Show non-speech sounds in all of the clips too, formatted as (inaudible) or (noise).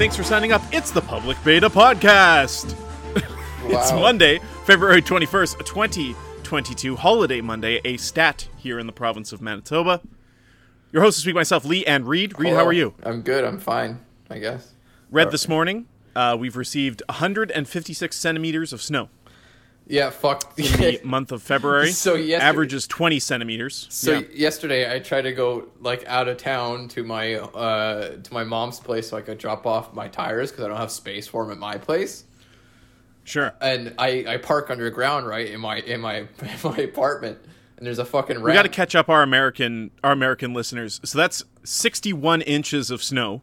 thanks for signing up. It's the Public Beta Podcast. (laughs) it's Monday, February 21st, 2022, Holiday Monday, a stat here in the province of Manitoba. Your host this week, myself, Lee and Reed. Reed, how are you? I'm good. I'm fine. I guess. Reed this morning, uh, we've received 156 centimeters of snow Yeah. Fuck. in the (laughs) month of February. So yesterday- Average is 20 centimeters. so Yeah. yesterday I tried to go like out of town to my uh to my mom's place so I could drop off my tires because I don't have space for them at my place. Sure. And I I park underground right in my in my (laughs) in my apartment and there's a fucking ramp. We got to catch up our American our American listeners. So that's 61 inches of snow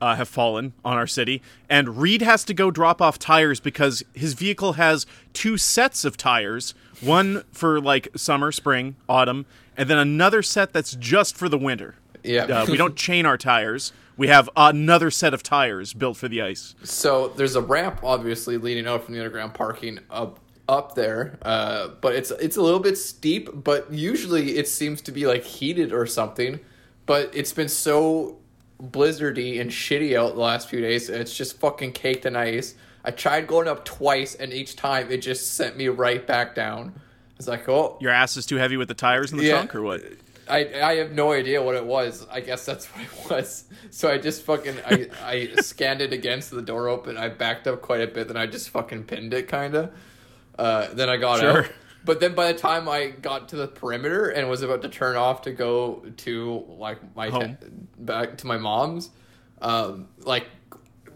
uh, have fallen on our city, and Reed has to go drop off tires because his vehicle has two sets of tires, one for like summer, spring, autumn, and then another set that's just for the winter. Yeah. Uh, we don't chain our tires. We have another set of tires built for the ice. So there's a ramp obviously leading out from the underground parking up up there, uh, but it's it's a little bit steep. But usually it seems to be like heated or something. But it's been so blizzardy and shitty out the last few days. It's just fucking caked in ice. I tried going up twice, and each time it just sent me right back down. It's like, oh, Your ass is too heavy with the tires in the Yeah. trunk, or what? I I have no idea what it was. I guess that's what it was. (laughs) So I just fucking I I (laughs) scanned it against the door open. I backed up quite a bit. Then I just fucking pinned it, kind of. Uh, then I got Sure. out. But then by the time I got to the perimeter and was about to turn off to go to like my Home. back to my mom's, um, like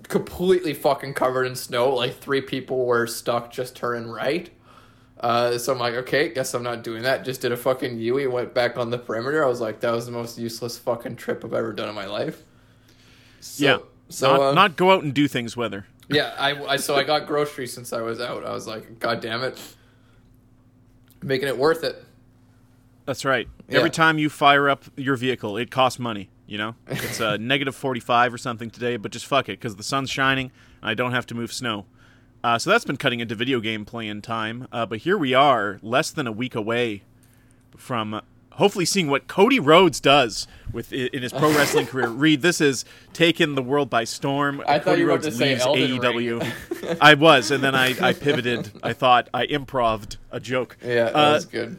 completely fucking covered in snow. Like three people were stuck just turning right. Uh, so I'm like, okay, guess I'm not doing that. Just did a fucking Yui, went back on the perimeter. I was like, that was the most useless fucking trip I've ever done in my life. So, yeah. So not, uh, not go out and do things weather. yeah, I, I so I got groceries since I was out. I was like, god damn it, making it worth it. That's right. Yeah. Every time you fire up your vehicle, it costs money. You know, it's a (laughs) negative forty-five or something today, but just fuck it because the sun's shining and I don't have to move snow. Uh, so that's been cutting into video game playing time. Uh, but here we are, less than a week away from hopefully seeing what Cody Rhodes does with in his pro (laughs) wrestling career. Reed, this has taken the world by storm. I thought Cody you Rhodes say leaves AEW. (laughs) I was, and then I, I pivoted. I thought I improved a joke. Yeah, that Uh, was good.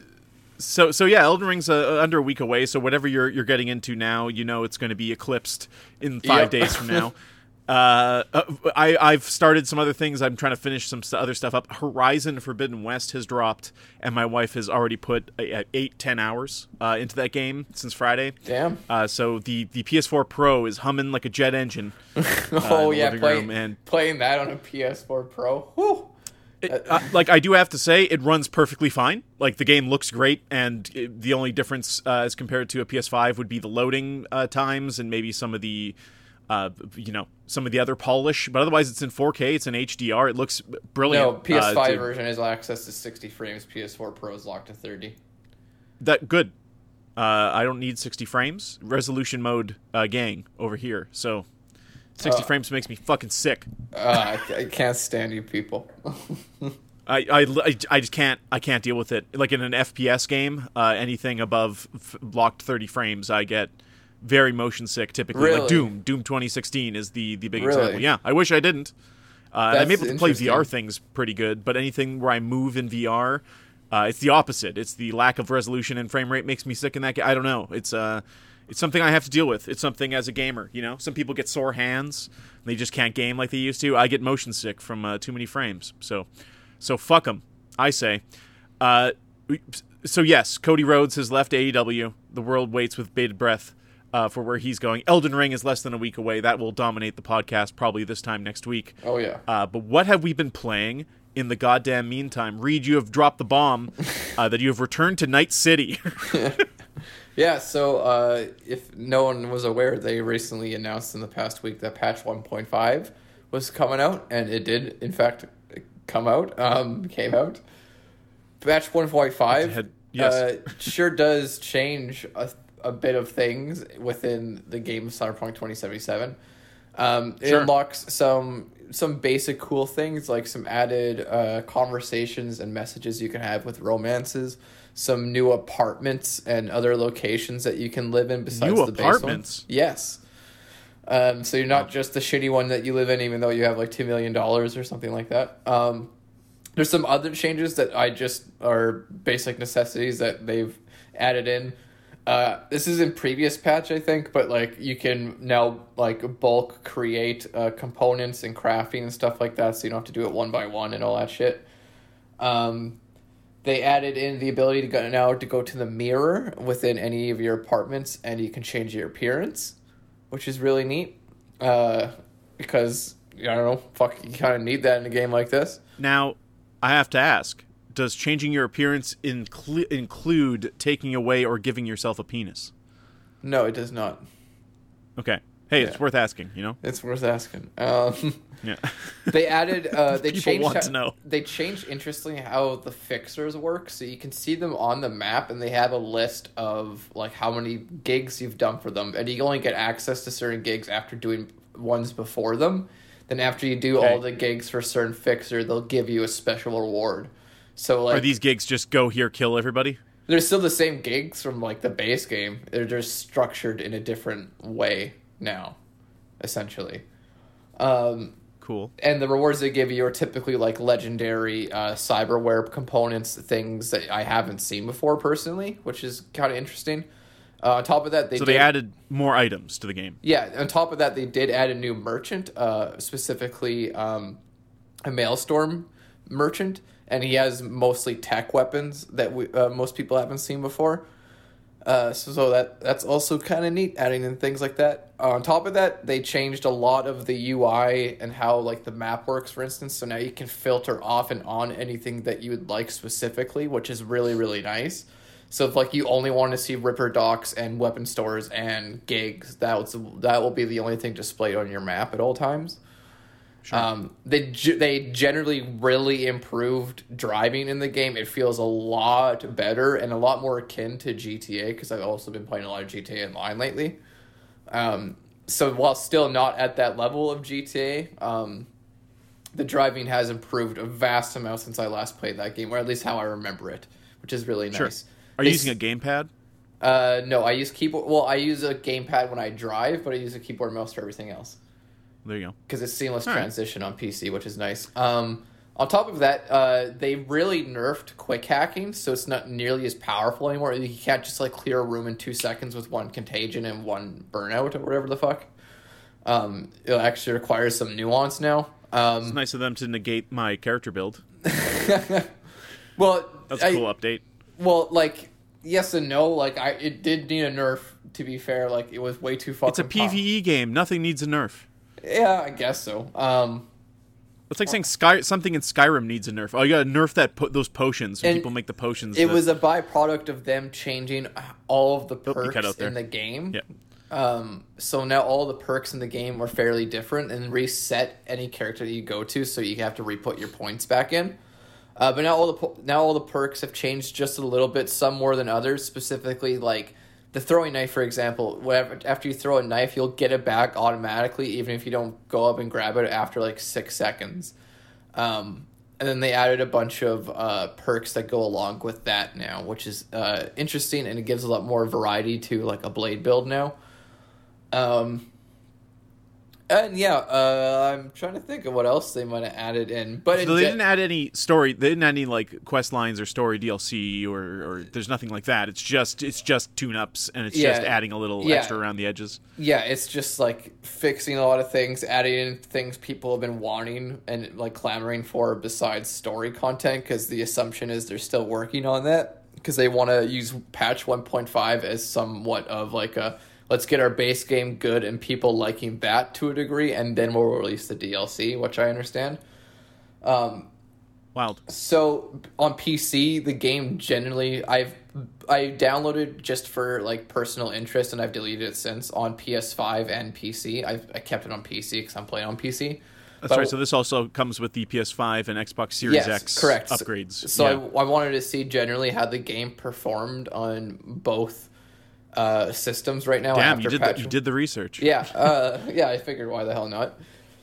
so so yeah, Elden Ring's uh, under a week away. So whatever you're you're getting into now, you know it's going to be eclipsed in five Yep. days from now. (laughs) Uh, uh, I I've started some other things. I'm trying to finish some other stuff up. Horizon Forbidden West has dropped, and my wife has already put uh, uh, eight ten hours uh, into that game since Friday. Damn. Uh, so the the PS4 Pro is humming like a jet engine. (laughs) oh yeah, playing and- playing that on a PS4 Pro. Whew. It- uh, like I do have to say, it runs perfectly fine. Like the game looks great, and it, the only difference uh, as compared to a PS5 would be the loading uh, times and maybe some of the, uh, you know, some of the other polish. But otherwise, it's in 4K. It's in HDR. It looks brilliant. No, PS5 uh, version is access to 60 frames. PS4 Pro is locked to 30. That good. Uh, I don't need 60 frames. Resolution mode, uh, gang over here. So. 60 Uh, frames makes me fucking sick. Uh, I, I can't stand you people. (laughs) I, I, I, I just can't I can't deal with it. Like in an FPS game, uh, anything above f- locked 30 frames, I get very motion sick. Typically, Really? like Doom, Doom 2016 is the the big Really? example. Yeah, I wish I didn't. Uh, I'm able to play. VR things pretty good, but anything where I move in VR, uh, it's the opposite. It's the lack of resolution and frame rate makes me sick in that game. I don't know. It's uh, it's something I have to deal with. It's something as a gamer. You know, some people get sore hands. They just can't game like they used to. I get motion sick from uh, too many frames. So, so fuck them. I say. Uh, so yes, Cody Rhodes has left AEW. The world waits with bated breath uh, for where he's going. Elden Ring is less than a week away. That will dominate the podcast probably this time next week. Oh yeah. Uh, but what have we been playing in the goddamn meantime? Reed, you have dropped the bomb (laughs) uh, that you have returned to Night City. (laughs) (laughs) Yeah, so uh, if no one was aware, they recently announced in the past week that patch 1.5 was coming out, and it did, in fact, come out, um, came out. Patch 1.5 yes. uh, sure does change a, a bit of things within the game of Cyberpunk 2077. Um, it Sure. unlocks some some basic cool things like some added uh, conversations and messages you can have with romances, some new apartments and other locations that you can live in besides New the base one. apartments? Yes. Um, so you're not just the shitty one that you live in, even though you have like two million dollars or something like that. Um, there's some other changes that I just are basic necessities that they've added in. Uh, this is in previous patch, I think, but like you can now like bulk create uh, components and crafting and stuff like that, so you don't have to do it one by one and all that shit. Um, they added in the ability to go now to go to the mirror within any of your apartments, and you can change your appearance, which is really neat. Uh, because I don't know, fuck, you kind of need that in a game like this. Now, I have to ask: Does changing your appearance inclu- include taking away or giving yourself a penis? No, it does not. Okay. Hey, it's worth asking. You know. It's worth asking. Um, (laughs) Yeah. (laughs) they added uh, (laughs) they People changed want how- to know. they changed interestingly how the fixers work so you can see them on the map and they have a list of like how many gigs you've done for them and you only get access to certain gigs after doing ones before them then after you do Okay. all the gigs for a certain fixer they'll give you a special reward so like Are these gigs just go here, kill everybody? they're still the same gigs from like the base game they're just structured in a different way now essentially um Cool. and the rewards they give you are typically like legendary uh, cyberware components, things that I haven't seen before personally, which is kind of interesting. Uh, on top of that, they So did, they added more items to the game. yeah. On top of that, they did add a new merchant, uh, specifically um, a Maelstrom merchant, and he has mostly tech weapons that we, uh, most people haven't seen before. Uh, so, so that that's also kind of neat, adding in things like that. on top of that, they changed a lot of the UI and how like the map works, for instance. So now you can filter off and on anything that you would like specifically, which is really really nice. So if like you only want to see Ripperdocs and weapon stores and gigs, that was that will be the only thing displayed on your map at all times. Um, they they generally really improved driving in the game. It feels a lot better and a lot more akin to GTA because I've also been playing a lot of GTA Online lately. Um, so while still not at that level of GTA, um, the driving has improved a vast amount since I last played that game, or at least how I remember it, which is really Sure. nice. Are you They using a gamepad? Uh, no, I use keyboard. Well, I use a gamepad when I drive, but I use a keyboard and mouse for everything else There you go. because it's seamless All right. transition on PC, which is nice. Um, on top of that, uh, they really nerfed quick hacking, so it's not nearly as powerful anymore. You can't just like clear a room in two seconds with one contagion and one burnout or whatever the fuck. Um, it actually requires some nuance now. Um, It's nice of them to negate my character build. (laughs) well, That's a I- cool update. Well, like yes and no. Like I, it did need a nerf. To be fair, like it was way too fucking. It's a PVE game. Nothing needs a nerf. Yeah, I guess so. Um, It's like saying Sky something in Skyrim needs a nerf. Oh, you gotta nerf that po- those potions. When people make the potions. it that- was a byproduct of them changing all of the Oh, perks there. in the game. Yeah. Um, so now all the perks in the game are fairly different and reset any character that you go to, so you have to re-put your points back in. Uh, but now all the po- now all the perks have changed just a little bit, some more than others. Specifically, like the throwing knife, for example. Whatever after you throw a knife, you'll get it back automatically, even if you don't go up and grab it after like six seconds. Um, and then they added a bunch of uh, perks that go along with that now, which is uh, interesting, and it gives a lot more variety to like a blade build now. Um, and yeah, uh, I'm trying to think of what else they might have added in, but So they gen- didn't add any story. They didn't add any like quest lines or story DLC or, or there's nothing like that. It's just it's just tune ups and it's Yeah. just adding a little Yeah. extra around the edges. yeah, it's just like fixing a lot of things, adding in things people have been wanting and like clamoring for besides story content, because the assumption is they're still working on that because they want to use patch 1.5 as somewhat of like a let's get our base game good and people liking that to a degree, and then we'll release the DLC, which I understand. Um, Wild. so on PC, the game generally I've I downloaded just for like personal interest, and I've deleted it since on PS5 and PC. I've I kept it on PC because I'm playing on PC. That's But- right. So this also comes with the PS5 and Xbox Series Yes, X correct. upgrades. So Yeah. I, I wanted to see generally how the game performed on both uh, systems right now. Damn, after you did patch the, you did the research. Yeah, (laughs) uh, yeah, I figured why the hell not.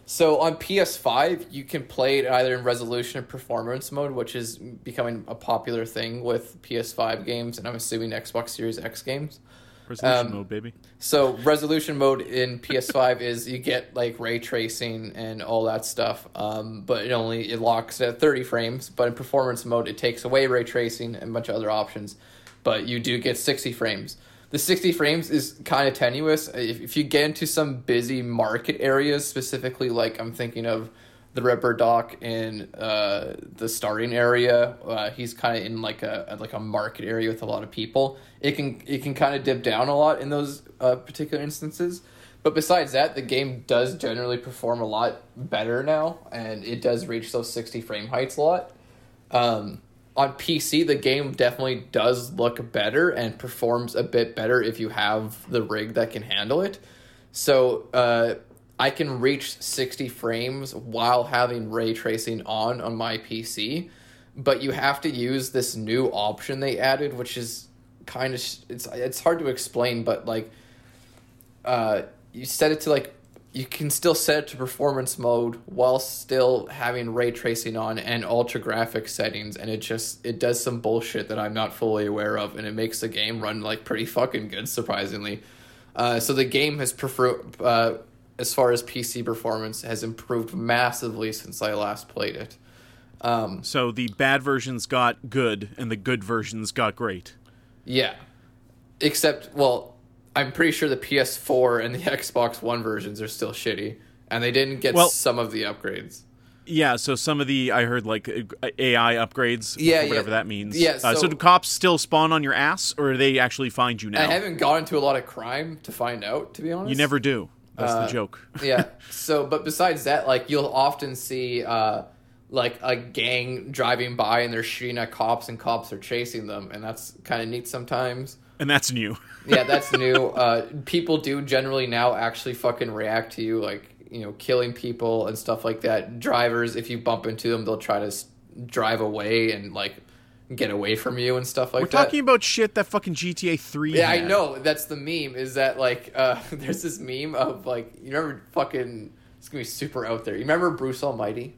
So on PS5, you can play it either in resolution or performance mode, which is becoming a popular thing with PS5 games, and I'm assuming Xbox Series X games. Resolution Um, mode, baby. So resolution mode in PS5 (laughs) is you get like ray tracing and all that stuff, um, but it only it locks at 30 frames. But in performance mode, it takes away ray tracing and a bunch of other options, but you do get 60 frames. The 60 frames is kind of tenuous. If, if you get into some busy market areas, specifically like I'm thinking of the Ripperdoc in uh, the starting area. Uh, he's kind of in like a like a market area with a lot of people. It can it can kind of dip down a lot in those uh, particular instances. But besides that, the game does generally perform a lot better now, and it does reach those sixty frame heights a lot. Um, on PC, the game definitely does look better and performs a bit better if you have the rig that can handle it. So uh, I can reach 60 frames while having ray tracing on on my PC, but you have to use this new option they added, which is kind of it's it's hard to explain, but like uh, you set it to like you can still set it to performance mode while still having ray tracing on and ultra graphic settings and it just it does some bullshit that i'm not fully aware of and it makes the game run like pretty fucking good surprisingly. Uh, so the game has prefer uh, as far as pc performance has improved massively since i last played it. Um, So the bad versions got good, and the good versions got great. yeah. Except well i'm pretty sure the ps4 and the (laughs) xbox one versions are still shitty and they didn't get Well- some of the upgrades Yeah, so some of the I heard like uh, AI upgrades, Yeah, whatever yeah. that means. Yeah, uh, so so- do cops still spawn on your ass, or do they actually find you now? I haven't gone into a lot of crime to find out, to be honest. you never do. That's Uh, the joke. (laughs) yeah. (laughs) So, but besides that, like you'll often see uh, like a gang driving by and they're shooting at cops and cops are chasing them, and that's kind of neat sometimes. And that's new. (laughs) Yeah, that's new. Uh, people do generally now actually fucking react to you, like you know, killing people and stuff like that. Drivers, if you bump into them, they'll try to s- drive away and like get away from you and stuff like that. We're talking about shit that fucking GTA Three. Yeah, I know. That's the meme. Is that like uh, (laughs) there's this meme of like you remember fucking it's gonna be super out there. You remember Bruce Almighty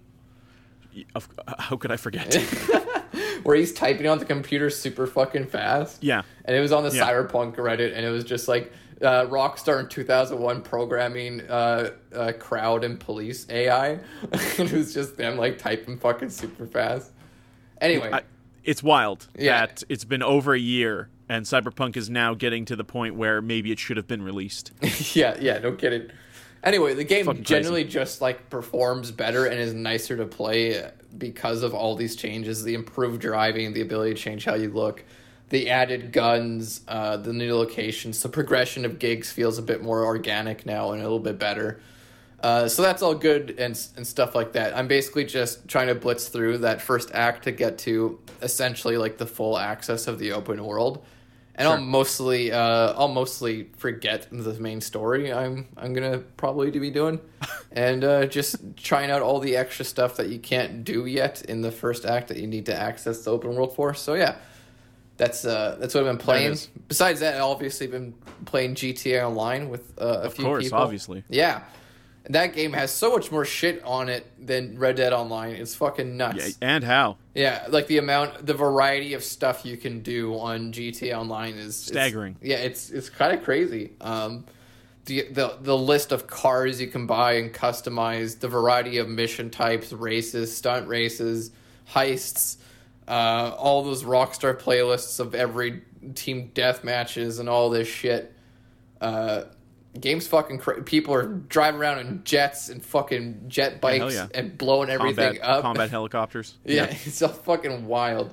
How could I forget? (laughs) where he's typing on the computer super fucking fast? yeah. And it was on the Yeah. Cyberpunk Reddit, and it was just like uh, Rockstar in 2001 programming uh, uh, crowd and police AI. (laughs) and it was just them like typing fucking super fast. Anyway, I, it's wild Yeah. that it's been over a year and Cyberpunk is now getting to the point where maybe it should have been released. (laughs) yeah, yeah, no kidding. Anyway, the game Fucking crazy. generally just like performs better and is nicer to play because of all these changes, the improved driving, the ability to change how you look, the added guns, uh, the new locations, the progression of gigs feels a bit more organic now and a little bit better. Uh, so that's all good and and stuff like that. I'm basically just trying to blitz through that first act to get to essentially like the full access of the open world, and I'll mostly uh, I'll mostly forget the main story. I'm I'm gonna probably be doing, (laughs) and uh, just trying out all the extra stuff that you can't do yet in the first act that you need to access the open world for. So yeah. That's uh, that's what I've been playing. Besides that, I've obviously been playing GTA Online with uh, a Of few course, people. obviously. Yeah. That game has so much more shit on it than Red Dead Online. It's fucking Yeah, nuts. and how? Yeah, like the amount, the variety of stuff you can do on GTA Online is it's- Staggering. yeah, it's it's kind of crazy. Um, the the the list of cars you can buy and customize, the variety of mission types, races, stunt races, heists, uh, all those Rockstar playlists of every team death matches and all this shit. Uh, game's fucking cra- people are driving around in jets and fucking jet bikes hell yeah. and blowing everything Combat, up. combat helicopters. (laughs) yeah, it's so fucking wild.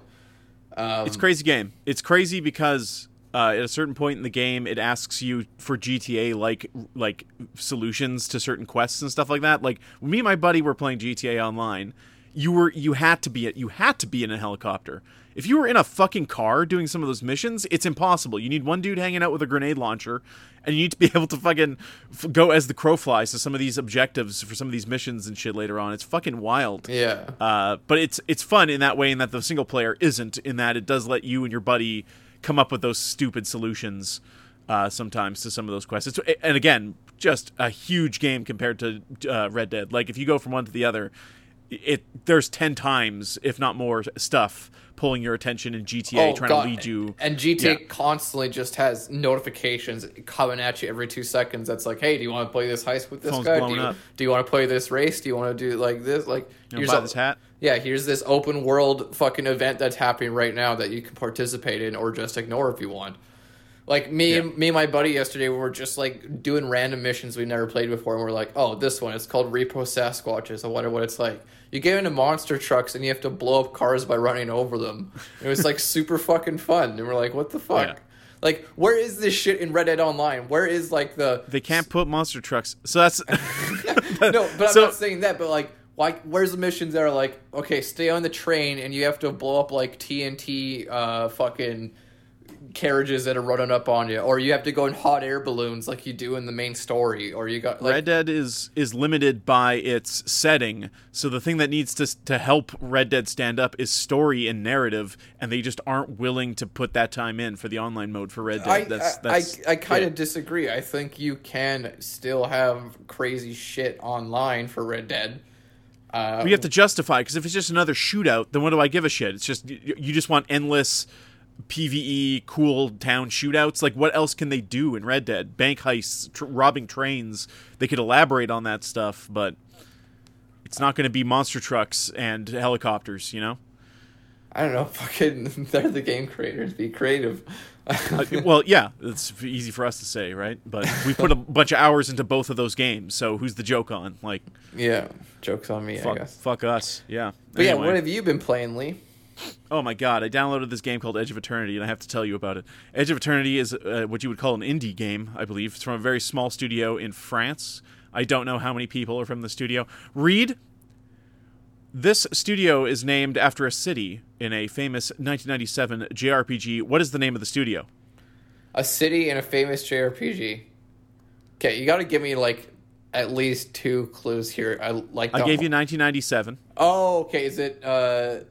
Um, It's a crazy game. It's crazy because uh, at a certain point in the game, it asks you for GTA like like solutions to certain quests and stuff like that. Like me and my buddy were playing GTA Online, you were you had to be you had to be in a helicopter. If you were in a fucking car doing some of those missions, it's impossible. You need one dude hanging out with a grenade launcher, and you need to be (laughs) able to fucking f- go as the crow flies to some of these objectives for some of these missions and shit later on. It's fucking wild. yeah. Uh, but it's it's fun in that way, in that the single player isn't. In that it does let you and your buddy come up with those stupid solutions uh, sometimes to some of those quests. It's, and again, just a huge game compared to uh, Red Dead. Like if you go from one to the other, it there's 10 times if not more stuff pulling your attention in GTA oh, trying Oh, God. to lead you And GTA Yeah. constantly just has notifications coming at you every two seconds. That's like, hey, do you want to play this heist with this Phone's guy? Do you, do you want to play this race? Do you want to do like this? Like, you here's a- this hat Yeah, here's this open world fucking event that's happening right now that you can participate in or just ignore if you want. Like me and me and my buddy yesterday we were just like doing random missions we never played before and we're like, oh, this one it's called Repo Sasquatches. I wonder what it's like. You get into monster trucks and you have to blow up cars by running over them. It was like (laughs) super fucking fun, and we're like, what the fuck? Yeah. Like, where is this shit in Red Dead Online? Where is like the they can't put monster trucks so that's (laughs) no, but I'm not saying that. But like, why? Where's the missions that are like, okay, stay on the train and you have to blow up like TNT, uh, fucking carriages that are running up on you, or you have to go in hot air balloons like you do in the main story, or you got like, Red Dead is is limited by its setting, so the thing that needs to to help Red Dead stand up is story and narrative, and they just aren't willing to put that time in for the online mode for Red Dead. I, that's I, that's I, I kind of disagree. I think you can still have crazy shit online for Red Dead. Uh, we have to justify because if it's just another shootout, then what do I give a shit? It's just you, you just want endless PVE cool town shootouts. Like what else can they do in Red Dead? Bank heists, tr- robbing trains. They could elaborate on that stuff, but it's not going to be monster trucks and helicopters. You know. I don't know. (laughs) Fucking, they're the game creators. Be creative. Uh, (laughs) well, yeah, it's easy for us to say, right? But we put a (laughs) bunch of hours into both of those games, so who's the joke on? Like, yeah, jokes on me. I fuck, guess. fuck us. Yeah. But yeah, what have you been playing, Lee? Oh my god, I downloaded this game called Edge of Eternity, and I have to tell you about it. Edge of Eternity is uh, what you would call an indie game, I believe. It's from a very small studio in France. I don't know how many people are from the studio. Reed. This studio is named after a city in a famous 1997 JRPG. What is the name of the studio? A city in a famous JRPG. Okay, you got to give me like at least two clues here. I like. I gave whole- you 1997. Oh, okay. Is it uh,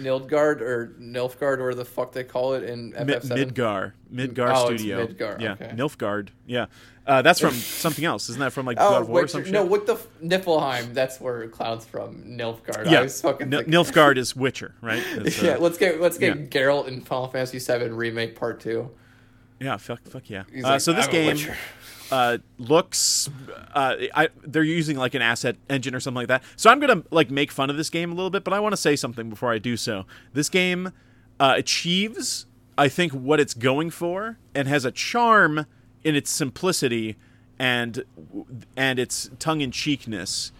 Nilfgaard or Nilfgard or the fuck they call it in Mi- FF7? Midgar, Midgar Oh, it's Studio. Midgar, Yeah, okay. Nilfgaard. Yeah, uh, that's from (laughs) something else. Isn't that from like God Oh, of War or wait, some shit? no, what the f- Niflheim? That's where Cloud's from. Nilfgaard. I yeah, was fucking Nil- thinking- Nilfgaard is (laughs) Witcher, right? (laughs) Uh, yeah, let's get let's get yeah. Geralt in Final Fantasy VII remake part two. yeah, fuck, fuck yeah. Uh, like, so this "I'm game Witcher." Uh, looks, uh, I, they're using like an asset engine or something like that. So I'm gonna like make fun of this game a little bit, but I want to say something before I do so. This game uh, achieves, I think, what it's going for, and has a charm in its simplicity and and its tongue in cheekness.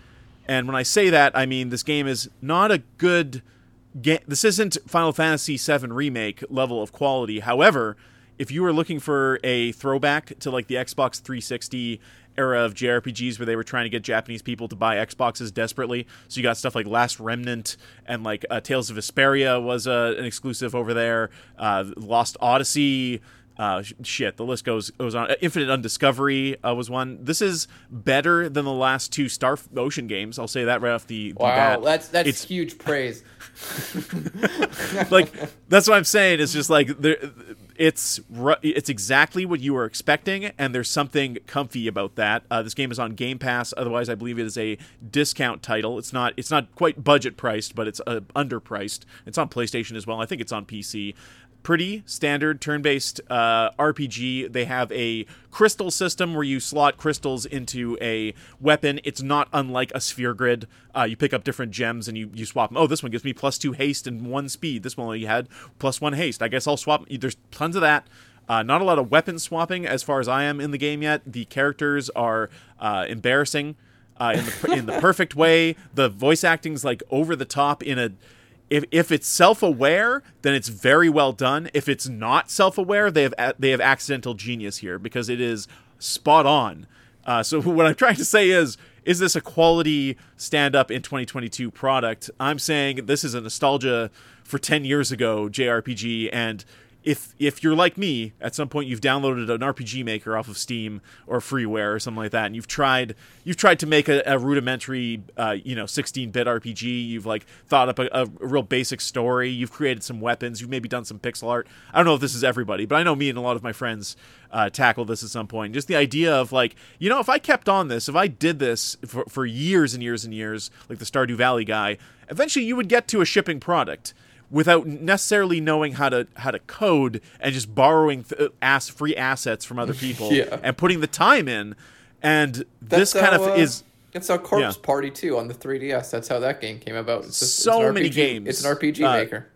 And when I say that, I mean this game is not a good game. This isn't Final Fantasy VII remake level of quality. However, if you were looking for a throwback to like the Xbox 360 era of JRPGs where they were trying to get Japanese people to buy Xboxes desperately, so you got stuff like Last Remnant and like uh, Tales of Vesperia was uh, an exclusive over there. Uh, Lost Odyssey. Uh, sh- shit, the list goes goes on. Uh, Infinite Undiscovery uh, was one. This is better than the last two Star Ocean games. I'll say that right off the, the Wow, bat. that's that's It's- huge praise. (laughs) like that's what I'm saying. It's just like there, it's it's exactly what you were expecting, and there's something comfy about that. Uh, this game is on Game Pass. Otherwise, I believe it is a discount title. It's not it's not quite budget priced, but it's uh, underpriced. It's on PlayStation as well. I think it's on PC. Pretty standard turn-based uh, RPG. They have a crystal system where you slot crystals into a weapon. It's not unlike a sphere grid. Uh, you pick up different gems and you, you swap them. Oh, this one gives me plus two haste and one speed. This one only had plus one haste. I guess I'll swap. There's tons of that. Uh, not a lot of weapon swapping as far as I am in the game yet. The characters are uh, embarrassing uh, in the in the (laughs) perfect way. The voice acting's like over the top in a. If, if it's self-aware, then it's very well done. If it's not self-aware, they have they have accidental genius here because it is spot on. Uh, so (laughs) what I'm trying to say is, is this a quality stand-up in 2022 product? I'm saying this is a nostalgia for 10 years ago JRPG, and if if you're like me, at some point you've downloaded an RPG maker off of Steam or freeware or something like that, and you've tried you've tried to make a, a rudimentary, uh, you know, 16-bit RPG. You've like thought up a, a, real basic story. You've created some weapons. You've maybe done some pixel art. I don't know if this is everybody, but I know me and a lot of my friends uh, tackle this at some point. Just the idea of like, you know, if I kept on this, if I did this for, for years and years and years, like the Stardew Valley guy, eventually you would get to a shipping product without necessarily knowing how to how to code and just borrowing th- ass free assets from other people (laughs) Yeah. and putting the time in and this kind how, of uh, is it's a Corpse Yeah. Party too on the 3DS. That's how that game came about. It's just- So an many games. It's an RPG Uh, maker.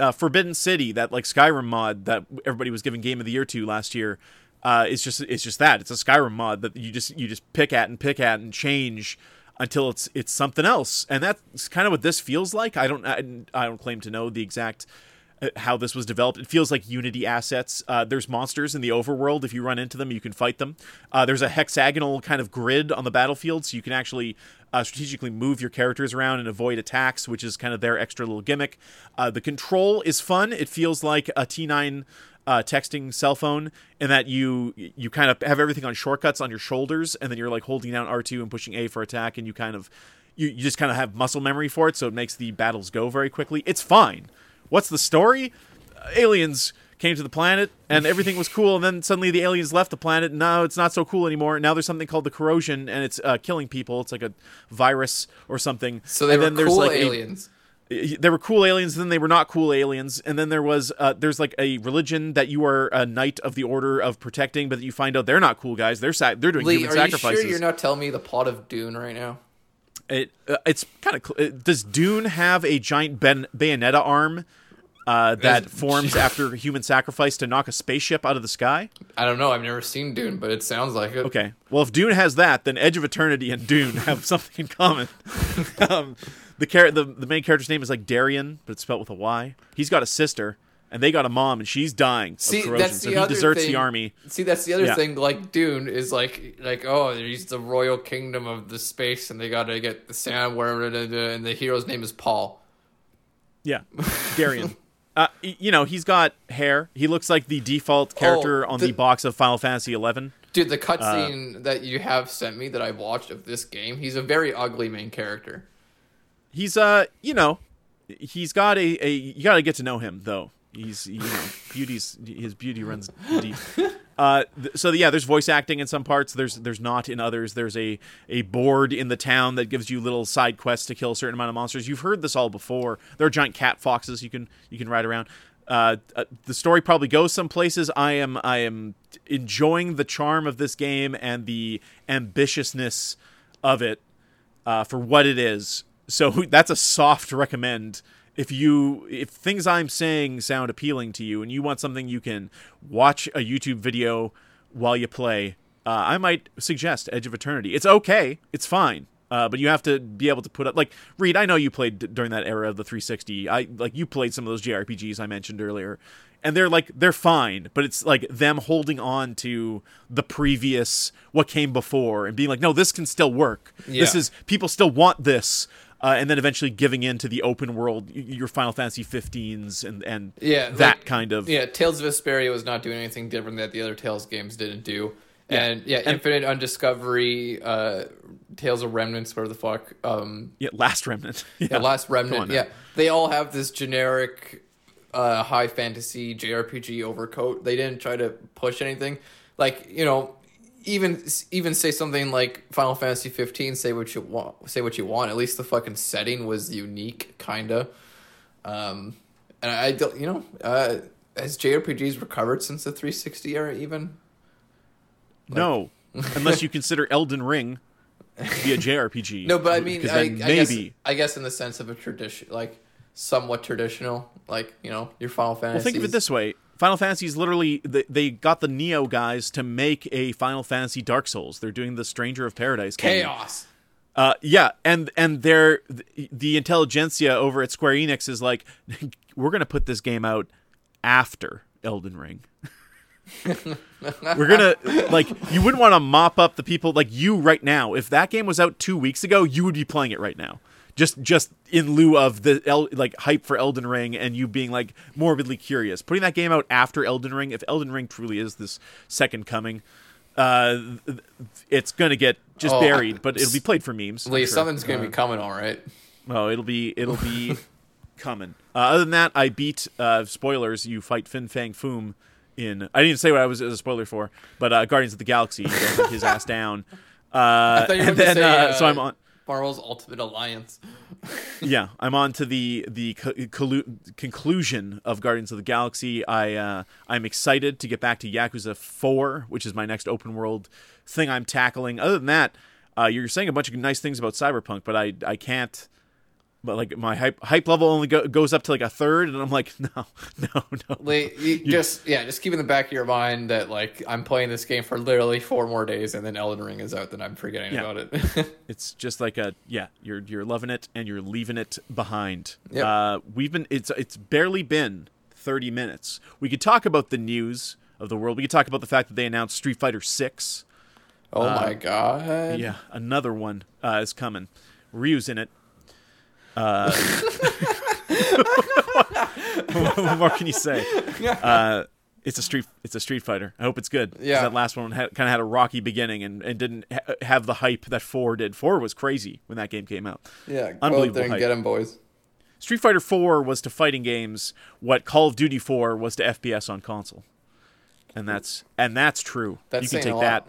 uh, Forbidden City, that like Skyrim mod that everybody was giving Game of the Year to last year, uh, it's just it's just that it's a Skyrim mod that you just you just pick at and pick at and change until it's it's something else, and that's kind of what this feels like. I don't I, I don't claim to know the exact uh, how this was developed. It feels like Unity assets. Uh, there's monsters in the overworld. If you run into them, you can fight them. Uh, there's a hexagonal kind of grid on the battlefield, so you can actually uh, strategically move your characters around and avoid attacks, which is kind of their extra little gimmick. Uh, the control is fun. It feels like a T9 uh, texting cell phone, and that you you kind of have everything on shortcuts on your shoulders, and then you're like holding down R2 and pushing A for attack, and you kind of you, you just kind of have muscle memory for it, so it makes the battles go very quickly. It's fine. What's the story? Uh, aliens came to the planet and everything was cool, and then suddenly the aliens left the planet. And now it's not so cool anymore. Now there's something called the corrosion, and it's uh, killing people. It's like a virus or something. So they and were then there's cool like a- aliens. There were cool aliens then they were not cool aliens and then there was uh, there's like a religion that you are a knight of the order of protecting but you find out they're not cool guys. They're sa- they're doing Lee, human are you sure you're not telling me the plot of Dune right now? it uh, it's kind of cl- uh, does dune have a giant ben- bayonetta arm uh, that (laughs) forms after human sacrifice to knock a spaceship out of the sky I don't know. I've never seen Dune, but it sounds like it. Okay. Well, if Dune has that, then Edge of Eternity and Dune have (laughs) something in common. (laughs) um, the, char- the the main character's name is like Darian, but it's spelled with a Y. He's got a sister, and they got a mom, and she's dying of See, corrosion, that's so the he deserts thing. the army. See, that's the other Yeah. thing. Like Dune is like, like oh, he's the royal kingdom of the space, and they got to get the sand da, and the hero's name is Paul. Yeah, Darian. Uh, you know, he's got hair. He looks like the default character on the, Oh, the- box of Final Fantasy XI. Dude, the Uh, cutscene that you have sent me that I've watched of this game, he's a very ugly main character. He's uh, you know, he's got a, a you got to get to know him though. He's you know, beauty's his beauty runs deep. (laughs) Uh, th- so yeah, there's voice acting in some parts. There's there's not in others. There's a a board in the town that gives you little side quests to kill a certain amount of monsters. You've heard this all before. There are giant cat foxes you can you can ride around. Uh, uh, the story probably goes some places. I am I am enjoying the charm of this game and the ambitiousness of it uh, for what it is. So (laughs) that's a soft recommend. If you if things I'm saying sound appealing to you and you want something you can watch a YouTube video while you play, uh, I might suggest Edge of Eternity. It's okay, it's fine, uh, but you have to be able to put up like Reed. I know you played d- during that era of the 360. I like you played some of those JRPGs I mentioned earlier, and they're like they're fine, but it's like them holding on to the previous what came before and being like, no, this can still work. This is people still want this. Uh, and then eventually giving in to the open world, your Final Fantasy 15s and and Yeah, that like- kind of Yeah, Tales of Vesperia was not doing anything different that the other Tales games didn't do. Yeah. And yeah, And- Infinite Undiscovery, uh, Tales of Remnants, whatever the fuck, um, yeah, Last Remnant. (laughs) yeah, Last Remnant. Yeah, they all have this generic uh, high fantasy JRPG overcoat. They didn't try to push anything. Like you know, even even say something like Final Fantasy 15. Say what you want. Say what you want. At least the fucking setting was unique, kinda. Um, and I don't. You know, uh, has JRPGs recovered since the 360 era? Even no, (laughs) unless you consider Elden Ring to be a JRPG. (laughs) no, but I mean, I, I then guess maybe. I guess in the sense of a tradition, like somewhat traditional, like you know, your Final Fantasy. Well, think of it this way: Final Fantasy is literally they, they got the Nioh guys to make a Final Fantasy Dark Souls. They're doing the Stranger of Paradise game. chaos. Uh, yeah, and and they're the, the intelligentsia over at Square Enix is like, (laughs) we're gonna put this game out after Elden Ring. we're gonna like you wouldn't want to mop up the people like you right now. If that game was out two weeks ago, you would be playing it right now. Just just in lieu of the El- like hype for Elden Ring and you being like morbidly curious. Putting that game out after Elden Ring, if Elden Ring truly is this second coming, uh, it's gonna get just Oh, buried, I- but it'll be played for memes. Lee, sure. something's gonna be coming, all right. Oh, it'll be it'll be (laughs) coming. Uh, other than that, I beat uh, spoilers. You fight Fin Fang Foom in. I didn't even say what I was as a spoiler for, but uh, Guardians of the Galaxy. You his ass down. (laughs) Uh, thought you and then, say, uh, uh, so I'm on. Marvel's Ultimate Alliance. (laughs) Yeah, I'm on to the the co- collu- conclusion of Guardians of the Galaxy. I uh, I'm excited to get back to Yakuza Four, which is my next open world thing I'm tackling. Other than that, uh, you're saying a bunch of nice things about Cyberpunk, but I I can't. But like my hype hype level only go, goes up to like a third, and I'm like, (laughs) no, no, no. Lee, you just yeah, just keep in the back of your mind that like I'm playing this game for literally four more days, and then Elden Ring is out, then I'm forgetting Yeah. about it. (laughs) It's just like a yeah, you're you're loving it and you're leaving it behind. Yep. Uh, we've been it's it's barely been 30 minutes. We could talk about the news of the world. We could talk about the fact that they announced Street Fighter 6. oh my god! Yeah, another one uh, is coming. Ryu's in it. (laughs) Uh, what more can you say? Uh, it's a street. It's a Street Fighter. I hope it's good. Yeah. that last one had, kind of had a rocky beginning and, and didn't ha- have the hype that four did. Four was crazy when that game came out. Yeah, Unbelievable there and hype. get them boys. Street Fighter 4 was to fighting games what Call of Duty 4 was to FPS on console. And that's and that's true. That's you can take that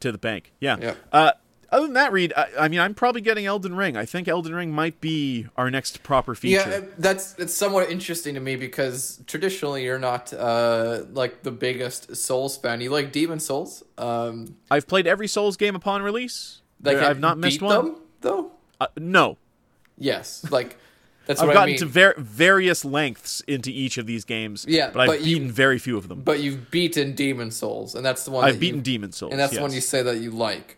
to the bank. Yeah. Yep. Uh, other than that, Reed, I, I mean, I'm probably getting Elden Ring. I think Elden Ring might be our next proper feature. Yeah, that's it's somewhat interesting to me because traditionally you're not uh like the biggest Souls fan. You like Demon Souls. Um, I've played every Souls game upon release. like I've not missed one. them, though. Uh, no, Yes, like that's I've what gotten I mean. to ver- various lengths into each of these games. Yeah, but I've but you- beaten very few of them. but you've beaten Demon Souls, and that's the one I've beaten you, Demon Souls, and that's the one you say that you like.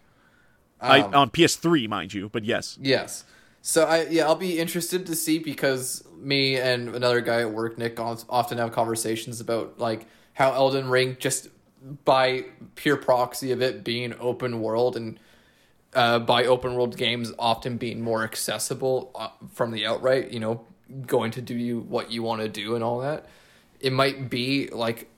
I, Um, on PS3, mind you, but yes. Yes. So I yeah I'll be interested to see because me and another guy at work Nick often have conversations about like how Elden Ring just by pure proxy of it being open world and uh, by open world games often being more accessible uh, from the outright you know going to do you what you want to do and all that it might be like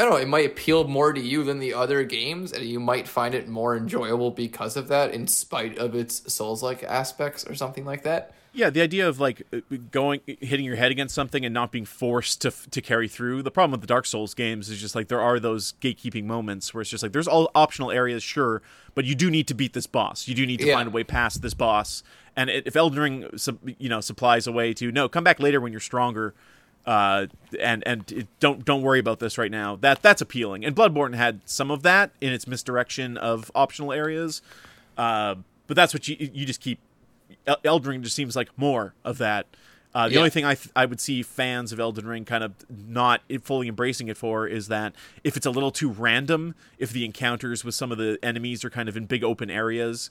I don't know, it might appeal more to you than the other games, and you might find it more enjoyable because of that, in spite of its Souls like aspects or something like that. Yeah, the idea of like uh, going hitting your head against something and not being forced to to carry through. The problem with the Dark Souls games is just like there are those gatekeeping moments where it's just like there's all optional areas, sure, but you do need to beat this boss. You do need to Yeah. find a way past this boss. And if Elden Ring, you know, supplies a way to no, come back later when you're stronger, uh, and and it, don't don't worry about this right now. That that's appealing. And Bloodborne had some of that in its misdirection of optional areas, uh, but that's what you you just keep El- Elden Ring just seems like more of that. Uh, the Yeah. only thing I th- I would see fans of Elden Ring kind of not fully embracing it for is that if it's a little too random, if the encounters with some of the enemies are kind of in big open areas,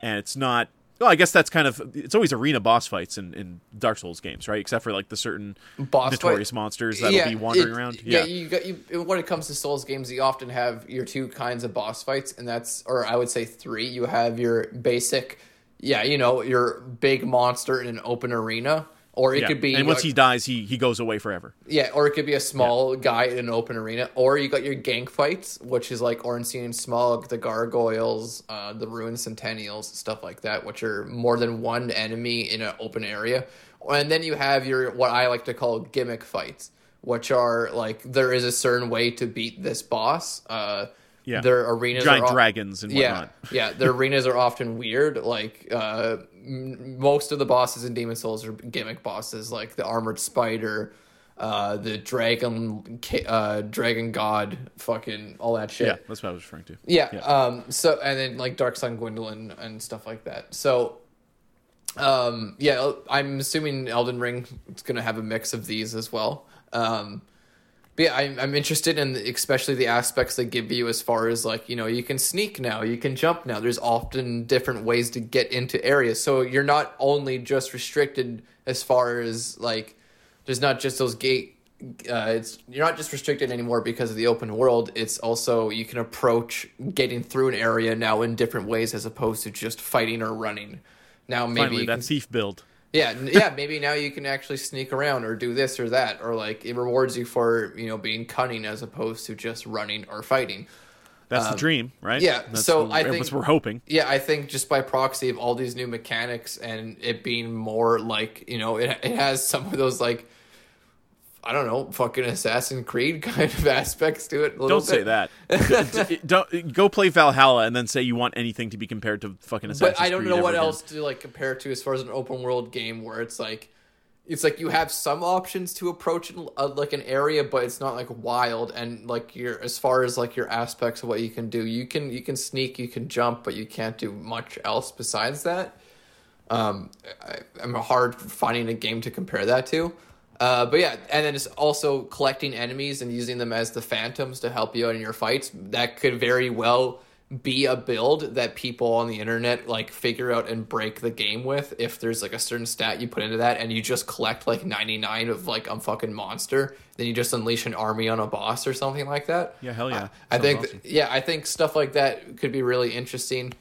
and it's not. Well, I guess that's kind of it's always arena boss fights in, in Dark Souls games, right? Except for like the certain Boss notorious fight- monsters that'll be wandering it- around. Yeah, Yeah, you got you. When it comes to Souls games, you often have your two kinds of boss fights, and that's, or I would say three. You have your basic, yeah, you know, your big monster in an open arena, or it Yeah. could be and once he dies, he he goes away forever. Yeah, or it could be a small guy in an open arena, or you got your gank fights, which is like Ornstein Smough, the Gargoyles, uh, the Ruin Sentinels, stuff like that, which are more than one enemy in an open area. And then you have your what I like to call gimmick fights, which are like there is a certain way to beat this boss. Uh, Yeah. their arenas Giant are dragons and yeah, whatnot. (laughs) yeah. Their arenas are often weird. Like uh, m- most of the bosses in Demon Souls are gimmick bosses, like the armored spider, uh, the dragon, uh, dragon god, fucking all that shit. Yeah, that's what I was referring to. Yeah. Um. So and then like Dark Sun Gwyndolin and stuff like that. So, um. Yeah, I'm assuming Elden Ring is gonna have a mix of these as well. Um. But yeah, I'm, I'm interested in the, especially the aspects they give you as far as like you know you can sneak now, you can jump now. There's often different ways to get into areas, so you're not only just restricted as far as like there's not just those gate. Uh, it's you're not just restricted anymore because of the open world. It's also you can approach getting through an area now in different ways as opposed to just fighting or running. Now maybe Finally, that thief build. Yeah, yeah. Maybe now you can actually sneak around or do this or that, or like it rewards you for you know being cunning as opposed to just running or fighting. That's the dream, right? Um, yeah, That's so the- I that's think- what we're hoping. Yeah, I think just by proxy of all these new mechanics and it being more like you know it it has some of those like I don't know fucking Assassin's Creed (laughs) kind of aspects to it. A little Don't say bit. that. (laughs) D- don't go play Valhalla and then say you want anything to be compared to fucking Assassin's but I don't Creed know what again. else to like compare to as far as an open world game where it's like it's like you have some options to approach an- uh, like an area but it's not like wild and like you're as far as like your aspects of what you can do you can you can sneak you can jump but you can't do much else besides that um I, i'm hard finding a game to compare that to uh, but yeah, and then it's also collecting enemies and using them as the phantoms to help you out in your fights. That could very well be a build that people on the internet like figure out and break the game with. If there's like a certain stat you put into that, and you just collect like 99 of like a fucking monster, then you just unleash an army on a boss or something like that. Yeah, hell yeah. I think, awesome. yeah, I think stuff like that could be really interesting.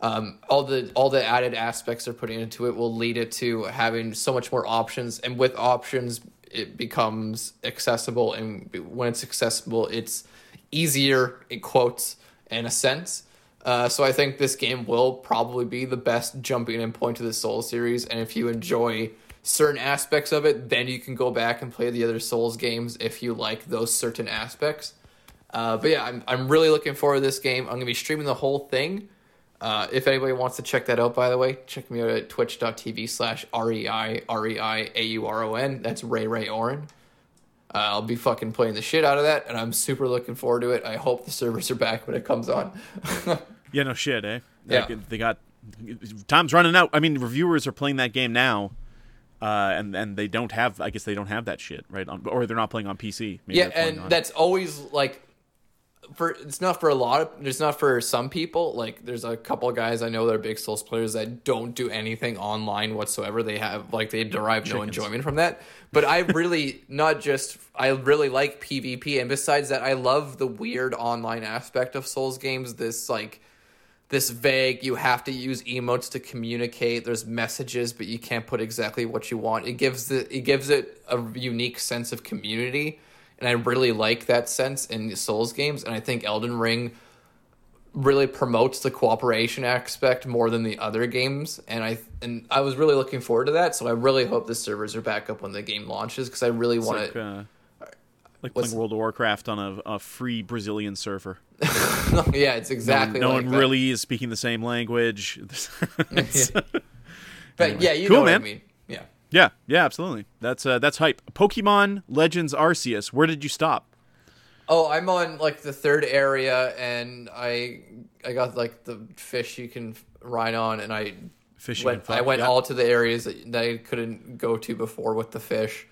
Um, all the all the added aspects they're putting into it will lead it to having so much more options, and with options, it becomes accessible. And when it's accessible, it's easier in quotes in a sense. Uh, so I think this game will probably be the best jumping in point to the Soul series, and if you enjoy certain aspects of it, then you can go back and play the other Souls games if you like those certain aspects. Uh, but yeah, I'm I'm really looking forward to this game. I'm gonna be streaming the whole thing. Uh, if anybody wants to check that out, by the way, check me out at twitch.tv slash R E I R E I A U R O N. That's Ray Ray Oren. Uh, I'll be fucking playing the shit out of that, and I'm super looking forward to it. I hope the servers are back when it comes on. (laughs) Yeah, no shit, eh? Yeah. Like, they got time's running out. I mean, reviewers are playing that game now, uh, and and they don't have. I guess they don't have that shit, right? On, or they're not playing on PC. Maybe yeah, and on- that's always like for it's not for a lot of it's not for some people. Like there's a couple of guys i know that are big souls players that don't do anything online whatsoever. They have like they derive no enjoyment from that. But i (laughs) really not just i really like pvp. And besides that i love the weird online aspect of souls games. This like this vague you have to use emotes to communicate. There's messages but you can't put exactly what you want. It gives the it gives it a unique sense of community and i really like that sense in souls games and i think elden ring really promotes the cooperation aspect more than the other games and i and i was really looking forward to that so i really hope the servers are back up when the game launches because i really want like, to uh, like playing World of Warcraft on a, a free Brazilian server. (laughs) yeah it's exactly no like one really is speaking the same language. (laughs) (laughs) But yeah you Cool, know what i man. mean yeah yeah, absolutely. That's uh, that's hype. Pokemon Legends Arceus. Where did you stop? Oh, I'm on like the third area, and I I got like the fish you can ride on, and I Fishing. went I went yeah. all to the areas that, that I couldn't go to before with the fish,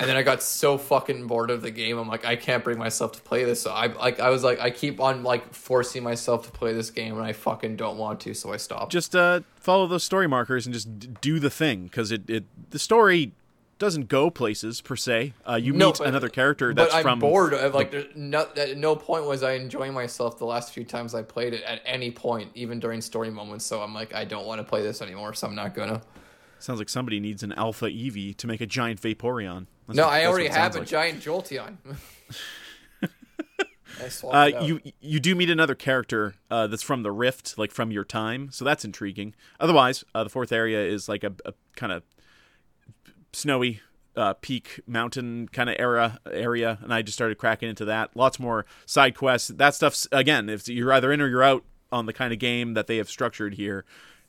and then I got so fucking bored of the game. I'm like, I can't bring myself to play this. So I like I was like, I keep on like forcing myself to play this game, and I fucking don't want to, so I stopped. just uh, follow those story markers and just d- do the thing because it, it the story doesn't go places per se. Uh, you No, meet but- another character that's but I'm from bored of like there's no at no point was I enjoying myself the last few times I played it at any point, even during story moments. So I'm like, I don't want to play this anymore, so I'm not gonna. Sounds like somebody needs an alpha Eevee to make a giant Vaporeon. That's No, what- I already have a like. giant Jolteon. (laughs) Uh, you you do meet another character uh, that's from the Rift, like from your time, so that's intriguing. Otherwise, uh, the fourth area is like a, a kind of snowy uh, peak mountain kind of era area, and I just started cracking into that. Lots more side quests. That stuff's again, if you're either in or you're out on the kind of game that they have structured here.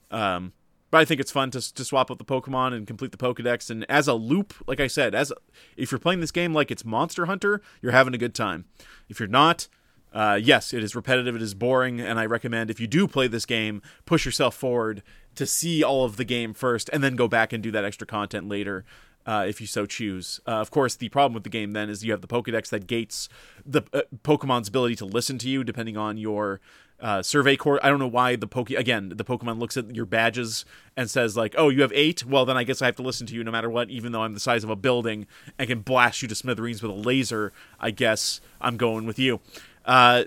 Um, but I think it's fun to to swap out the Pokemon and complete the Pokedex. And as a loop, like I said, as if you're playing this game like it's Monster Hunter, you're having a good time. If you're not, uh, yes, it is repetitive, it is boring, and I recommend if you do play this game, push yourself forward to see all of the game first, and then go back and do that extra content later. Uh, if you so choose. Uh, of course, the problem with the game then is you have the Pokedex that gates the uh, Pokemon's ability to listen to you, depending on your uh, survey corps. I don't know why the Poke again the Pokemon looks at your badges and says like, "Oh, you have eight. Well, then I guess I have to listen to you no matter what, even though I'm the size of a building and can blast you to smithereens with a laser. I guess I'm going with you. Uh,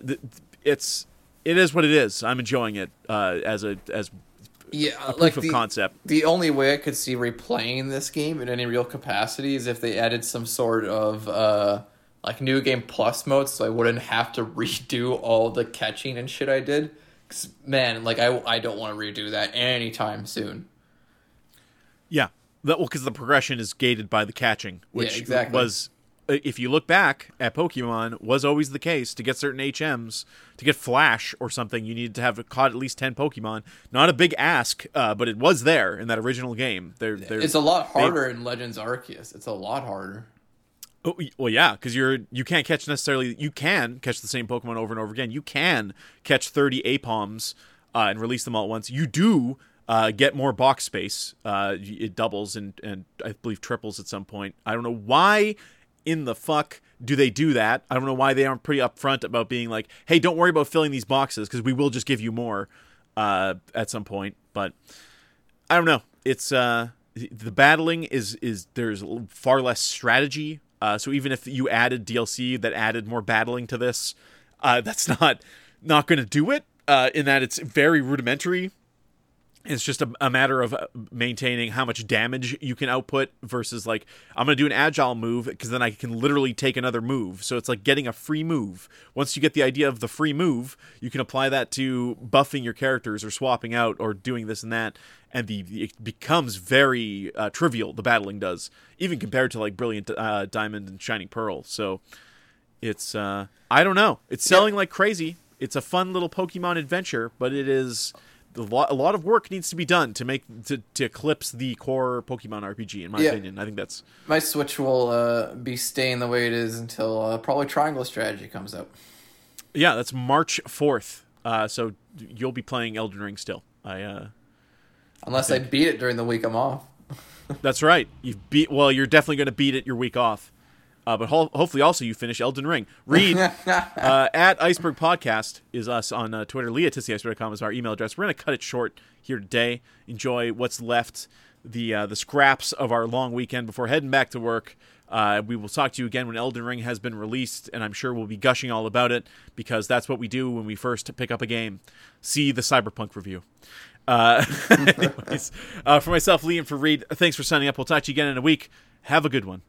it's it is what it is. I'm enjoying it uh, as a as Yeah, like of the, concept. The only way I could see replaying this game in any real capacity is if they added some sort of uh, like new game plus mode, so I wouldn't have to (laughs) redo all the catching and shit I did. 'Cause, man, like I I don't want to redo that anytime soon. Yeah, that well, because the progression is gated by the catching, which exactly. was, if you look back at Pokemon, was always the case. To get certain HMs, to get Flash or something, you needed to have caught at least ten Pokemon. Not a big ask, uh, but it was there in that original game. There. It's a lot harder in Legends Arceus. It's a lot harder. Oh, well, yeah, because you're you can't catch necessarily. You can catch the same Pokemon over and over again. You can catch thirty Aipoms uh, and release them all at once. You do uh, get more box space. Uh, it doubles and and I believe triples at some point. I don't know why in the fuck do they do that. I don't know why they aren't pretty upfront about being like, hey, don't worry about filling these boxes because we will just give you more uh, at some point. But I don't know. It's uh the battling is is there's far less strategy. Uh, so even if you added DLC that added more battling to this, uh, that's not not going to do it. Uh, in that it's very rudimentary. It's just a, a matter of uh, maintaining how much damage you can output versus like I'm gonna do an agile move because then I can literally take another move. So it's like getting a free move. Once you get the idea of the free move, you can apply that to buffing your characters or swapping out or doing this and that, and the it becomes very uh, trivial. The battling does even compared to like Brilliant uh, Diamond and Shining Pearl. So it's uh, I don't know. It's selling like crazy. It's a fun little Pokemon adventure, but it is a lot, a lot of work needs to be done to make to, to eclipse the core Pokemon RPG. In my Yeah. opinion, I think that's My Switch will uh, be staying the way it is until uh, probably Triangle Strategy comes out. yeah, that's March fourth. Uh, so you'll be playing Elden Ring still. I uh, Unless I beat it during the week I'm off. (laughs) that's right. You beat well. You're definitely going to beat it your week off. Uh, but ho- hopefully, also you finish Elden Ring. Reed (laughs) uh, at Iceberg Podcast is us on uh, Twitter. Leah Iceberg.com is our email address. We're going to cut it short here today. Enjoy what's left, the uh, the scraps of our long weekend before heading back to work. Uh, we will talk to you again when Elden Ring has been released, and I'm sure we'll be gushing all about it because that's what we do when we first pick up a game. See the Cyberpunk review. Uh, (laughs) anyways, uh, for myself, Liam, for Reed, thanks for signing up. We'll talk to you again in a week. Have a good one.